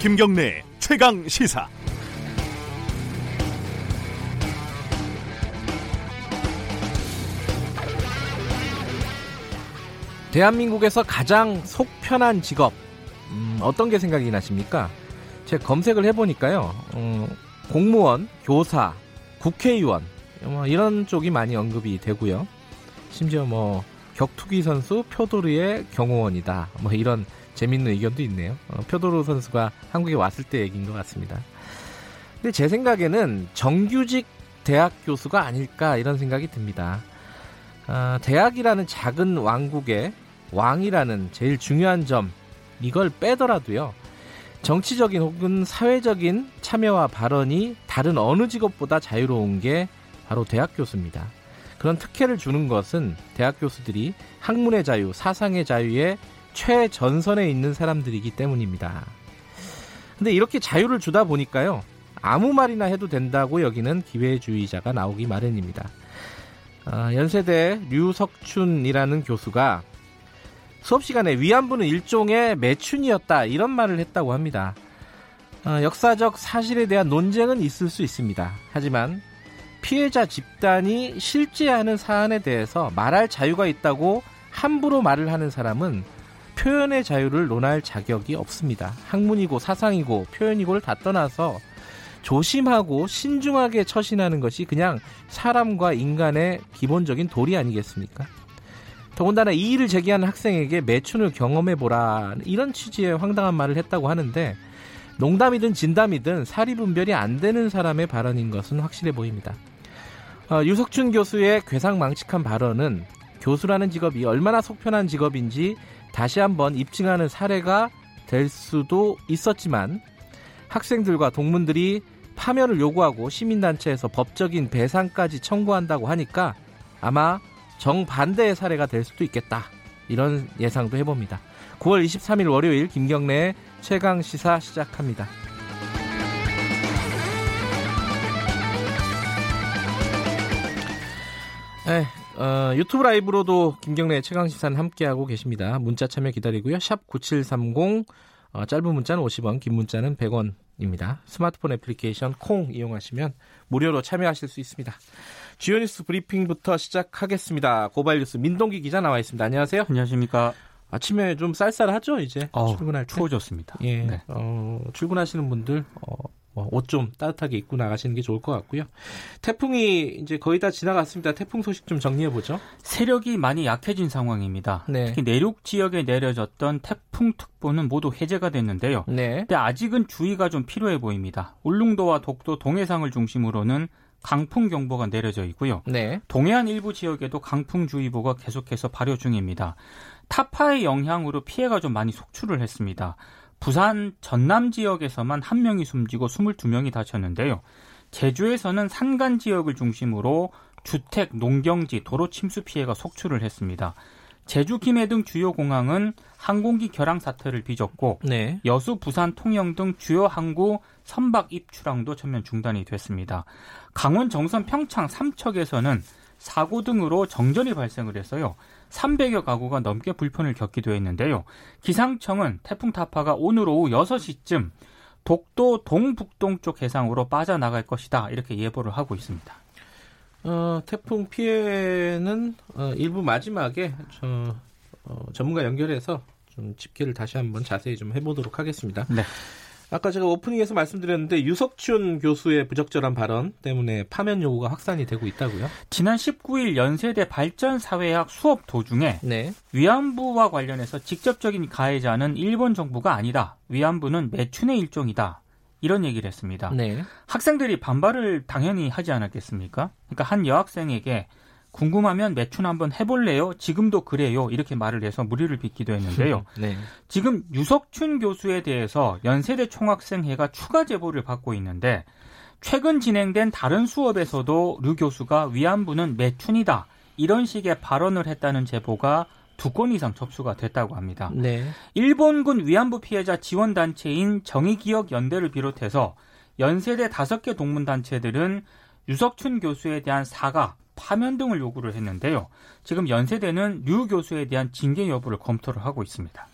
김경래 최강 시사. 대한민국에서 가장 속 편한 직업 음, 어떤 게 생각이 나십니까? 제가 검색을 해보니까요 음, 공무원, 교사, 국회의원 뭐 이런 쪽이 많이 언급이 되고요. 심지어 뭐 격투기 선수 표도르의 경호원이다. 뭐 이런 재밌는 의견도 있네요. 어, 표도르 선수가 한국에 왔을 때 얘기인 것 같습니다. 근데 제 생각에는 정규직 대학 교수가 아닐까 이런 생각이 듭니다. 어, 대학이라는 작은 왕국의 왕이라는 제일 중요한 점 이걸 빼더라도요. 정치적인 혹은 사회적인 참여와 발언이 다른 어느 직업보다 자유로운 게 바로 대학 교수입니다. 그런 특혜를 주는 것은 대학 교수들이 학문의 자유, 사상의 자유에 최전선에 있는 사람들이기 때문입니다. 근데 이렇게 자유를 주다 보니까요. 아무 말이나 해도 된다고 여기는 기회주의자가 나오기 마련입니다. 어, 연세대 류석춘이라는 교수가 수업 시간에 위안부는 일종의 매춘이었다 이런 말을 했다고 합니다. 어, 역사적 사실에 대한 논쟁은 있을 수 있습니다. 하지만 피해자 집단이 실제하는 사안에 대해서 말할 자유가 있다고 함부로 말을 하는 사람은 표현의 자유를 논할 자격이 없습니다. 학문이고 사상이고 표현이고를 다 떠나서 조심하고 신중하게 처신하는 것이 그냥 사람과 인간의 기본적인 도리 아니겠습니까? 더군다나 이 일을 제기하는 학생에게 매춘을 경험해보라 이런 취지의 황당한 말을 했다고 하는데 농담이든 진담이든 사리 분별이 안 되는 사람의 발언인 것은 확실해 보입니다. 어, 유석춘 교수의 괴상망측한 발언은 교수라는 직업이 얼마나 속편한 직업인지 다시 한번 입증하는 사례가 될 수도 있었지만 학생들과 동문들이 파면을 요구하고 시민단체에서 법적인 배상까지 청구한다고 하니까 아마 정반대의 사례가 될 수도 있겠다. 이런 예상도 해봅니다. 9월 23일 월요일 김경래의 최강 시사 시작합니다. 네, 어, 유튜브 라이브로도 김경래의 최강 시사는 함께하고 계십니다. 문자 참여 기다리고요. 샵 9730 어, 짧은 문자는 50원, 긴 문자는 100원입니다. 스마트폰 애플리케이션 콩 이용하시면 무료로 참여하실 수 있습니다. 주요 뉴스 브리핑부터 시작하겠습니다. 고발 뉴스 민동기 기자 나와 있습니다. 안녕하세요. 안녕하십니까. 아침에 좀 쌀쌀하죠, 이제? 어, 출근할 때? 추워졌습니다. 예. 네. 어, 출근하시는 분들, 어, 뭐 옷 좀 따뜻하게 입고 나가시는 게 좋을 것 같고요. 태풍이 이제 거의 다 지나갔습니다. 태풍 소식 좀 정리해 보죠. 세력이 많이 약해진 상황입니다. 네. 특히 내륙 지역에 내려졌던 태풍 특보는 모두 해제가 됐는데요. 네. 근데 아직은 주의가 좀 필요해 보입니다. 울릉도와 독도, 동해상을 중심으로는 강풍 경보가 내려져 있고요. 네. 동해안 일부 지역에도 강풍주의보가 계속해서 발효 중입니다. 타파의 영향으로 피해가 좀 많이 속출을 했습니다. 부산 전남 지역에서만 한 명이 숨지고 22명이 다쳤는데요. 제주에서는 산간 지역을 중심으로 주택, 농경지, 도로 침수 피해가 속출을 했습니다. 제주, 김해 등 주요 공항은 항공기 결항 사태를 빚었고 네. 여수, 부산, 통영 등 주요 항구 선박 입출항도 전면 중단이 됐습니다. 강원 정선 평창 삼척에서는 사고 등으로 정전이 발생을 해서요. 300여 가구가 넘게 불편을 겪기도 했는데요. 기상청은 태풍 타파가 오늘 오후 6시쯤 독도 동북동 쪽 해상으로 빠져나갈 것이다. 이렇게 예보를 하고 있습니다. 어, 태풍 피해는 어, 일부 마지막에 저, 어, 전문가 연결해서 좀 집계를 다시 한번 자세히 좀 해보도록 하겠습니다. 네. 아까 제가 오프닝에서 말씀드렸는데 유석춘 교수의 부적절한 발언 때문에 파면 요구가 확산이 되고 있다고요? 지난 19일 연세대 발전사회학 수업 도중에 네. 위안부와 관련해서 직접적인 가해자는 일본 정부가 아니다. 위안부는 매춘의 일종이다. 이런 얘기를 했습니다. 네. 학생들이 반발을 당연히 하지 않았겠습니까? 그러니까 한 여학생에게 궁금하면 매춘 한번 해볼래요? 지금도 그래요. 이렇게 말을 해서 무리를 빚기도 했는데요. 네. 지금 유석춘 교수에 대해서 연세대 총학생회가 추가 제보를 받고 있는데 최근 진행된 다른 수업에서도 류 교수가 위안부는 매춘이다. 이런 식의 발언을 했다는 제보가 두 건 이상 접수가 됐다고 합니다. 네. 일본군 위안부 피해자 지원 단체인 정의기억 연대를 비롯해서 연세대 다섯 개 동문 단체들은 유석춘 교수에 대한 사과, 파면 등을 요구를 했는데요. 지금 연세대는 류 교수에 대한 징계 여부를 검토를 하고 있습니다.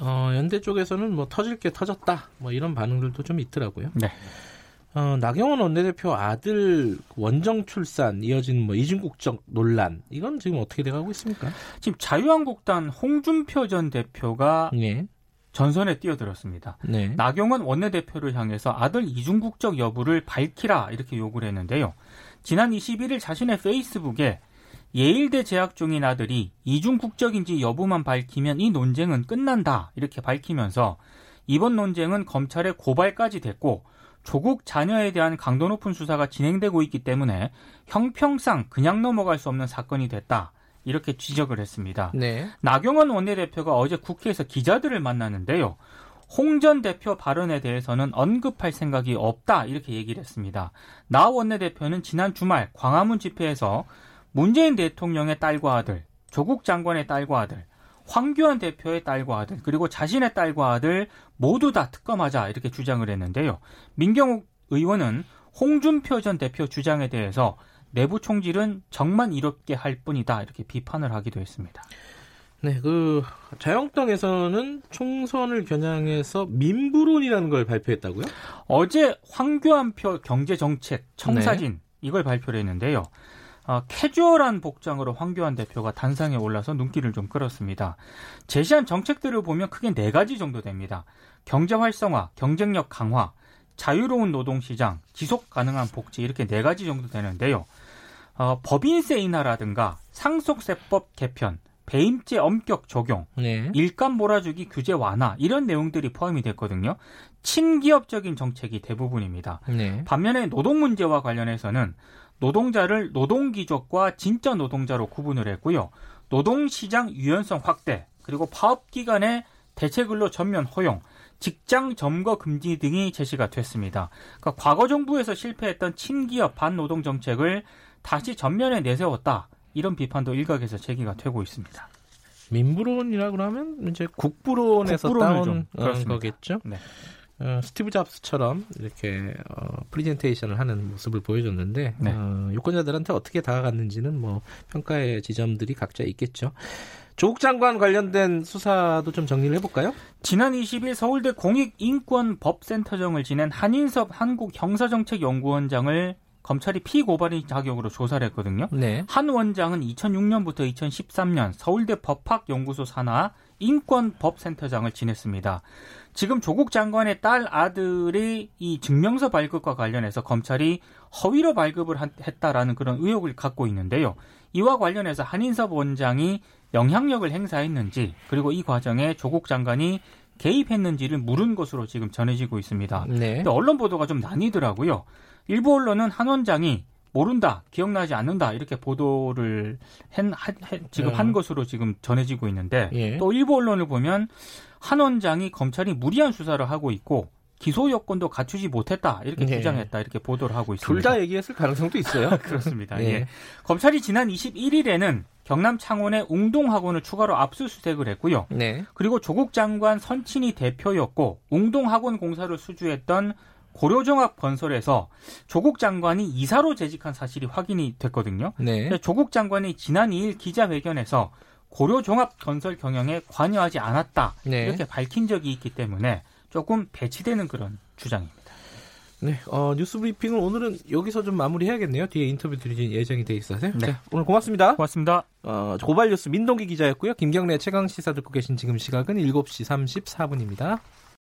어, 연대 쪽에서는 뭐 터질 게 터졌다. 뭐 이런 반응들도 좀 있더라고요. 네. 어, 나경원 원내대표 아들 원정 출산 이어진 뭐 이중국적 논란 이건 지금 어떻게 돼가고 있습니까? 지금 자유한국당 홍준표 전 대표가 네. 전선에 뛰어들었습니다. 네. 나경원 원내대표를 향해서 아들 이중국적 여부를 밝히라 이렇게 요구를 했는데요. 지난 21일 자신의 페이스북에 예일대 재학 중인 아들이 이중국적인지 여부만 밝히면 이 논쟁은 끝난다 이렇게 밝히면서 이번 논쟁은 검찰의 고발까지 됐고 조국 자녀에 대한 강도 높은 수사가 진행되고 있기 때문에 형평상 그냥 넘어갈 수 없는 사건이 됐다. 이렇게 지적을 했습니다. 네. 나경원 원내대표가 어제 국회에서 기자들을 만났는데요. 홍 전 대표 발언에 대해서는 언급할 생각이 없다 이렇게 얘기를 했습니다. 나 원내대표는 지난 주말 광화문 집회에서 문재인 대통령의 딸과 아들, 조국 장관의 딸과 아들, 황교안 대표의 딸과 아들 그리고 자신의 딸과 아들 모두 다 특검하자 이렇게 주장을 했는데요. 민경욱 의원은 홍준표 전 대표 주장에 대해서 내부 총질은 정만 이롭게 할 뿐이다 이렇게 비판을 하기도 했습니다. 네, 그 자영당에서는 총선을 겨냥해서 민부론이라는 걸 발표했다고요? 어제 황교안표 경제정책 청사진 네. 이걸 발표를 했는데요. 어, 캐주얼한 복장으로 황교안 대표가 단상에 올라서 눈길을 좀 끌었습니다. 제시한 정책들을 보면 크게 네 가지 정도 됩니다. 경제 활성화, 경쟁력 강화, 자유로운 노동시장, 지속 가능한 복지 이렇게 네 가지 정도 되는데요. 어, 법인세 인하라든가 상속세법 개편, 배임죄 엄격 적용, 네. 일감 몰아주기 규제 완화 이런 내용들이 포함이 됐거든요. 친기업적인 정책이 대부분입니다. 네. 반면에 노동 문제와 관련해서는 노동자를 노동기족과 진짜 노동자로 구분을 했고요. 노동시장 유연성 확대, 그리고 파업기간의 대체근로 전면 허용, 직장 점거 금지 등이 제시가 됐습니다. 그러니까 과거 정부에서 실패했던 친기업 반노동 정책을 다시 전면에 내세웠다. 이런 비판도 일각에서 제기가 되고 있습니다. 민부론이라고 하면 이제 국부론에서 따온 거겠죠. 네. 어, 스티브 잡스처럼 이렇게 어, 프리젠테이션을 하는 모습을 보여줬는데 네. 어, 유권자들한테 어떻게 다가갔는지는 뭐 평가의 지점들이 각자 있겠죠. 조국 장관 관련된 수사도 좀 정리를 해볼까요? 지난 20일 서울대 공익인권법센터장을 지낸 한인섭 한국형사정책연구원장을 검찰이 피고발인 자격으로 조사를 했거든요. 네. 한 원장은 2006년부터 2013년 서울대 법학연구소 산하 인권법센터장을 지냈습니다. 지금 조국 장관의 딸 아들이 이 증명서 발급과 관련해서 검찰이 허위로 발급을 했다라는 그런 의혹을 갖고 있는데요. 이와 관련해서 한인섭 원장이 영향력을 행사했는지 그리고 이 과정에 조국 장관이 개입했는지를 물은 것으로 지금 전해지고 있습니다. 네. 근데 언론 보도가 좀 나뉘더라고요. 일부 언론은 한 원장이 모른다, 기억나지 않는다 이렇게 보도를 한, 한, 지금 음. 한 것으로 지금 전해지고 있는데 예. 또 일부 언론을 보면 한 원장이 검찰이 무리한 수사를 하고 있고 기소 여건도 갖추지 못했다 이렇게 네. 주장했다 이렇게 보도를 하고 있습니다. 둘 다 얘기했을 가능성도 있어요. 그렇습니다. 네. 예. 검찰이 지난 21일에는 경남 창원의 웅동학원을 추가로 압수수색을 했고요. 네. 그리고 조국 장관 선친이 대표였고 웅동학원 공사를 수주했던 고려종합 건설에서 조국 장관이 이사로 재직한 사실이 확인이 됐거든요. 네. 조국 장관이 지난 2일 기자회견에서 고려종합 건설 경영에 관여하지 않았다 네. 이렇게 밝힌 적이 있기 때문에 조금 배치되는 그런 주장입니다. 네, 어, 뉴스 브리핑을 오늘은 여기서 좀 마무리해야겠네요. 뒤에 인터뷰 드릴 예정이 돼 있어서. 네. 자, 오늘 고맙습니다. 고맙습니다. 어, 고발 뉴스 민동기 기자였고요. 김경래 최강 시사 듣고 계신 지금 시각은 7시 34분입니다.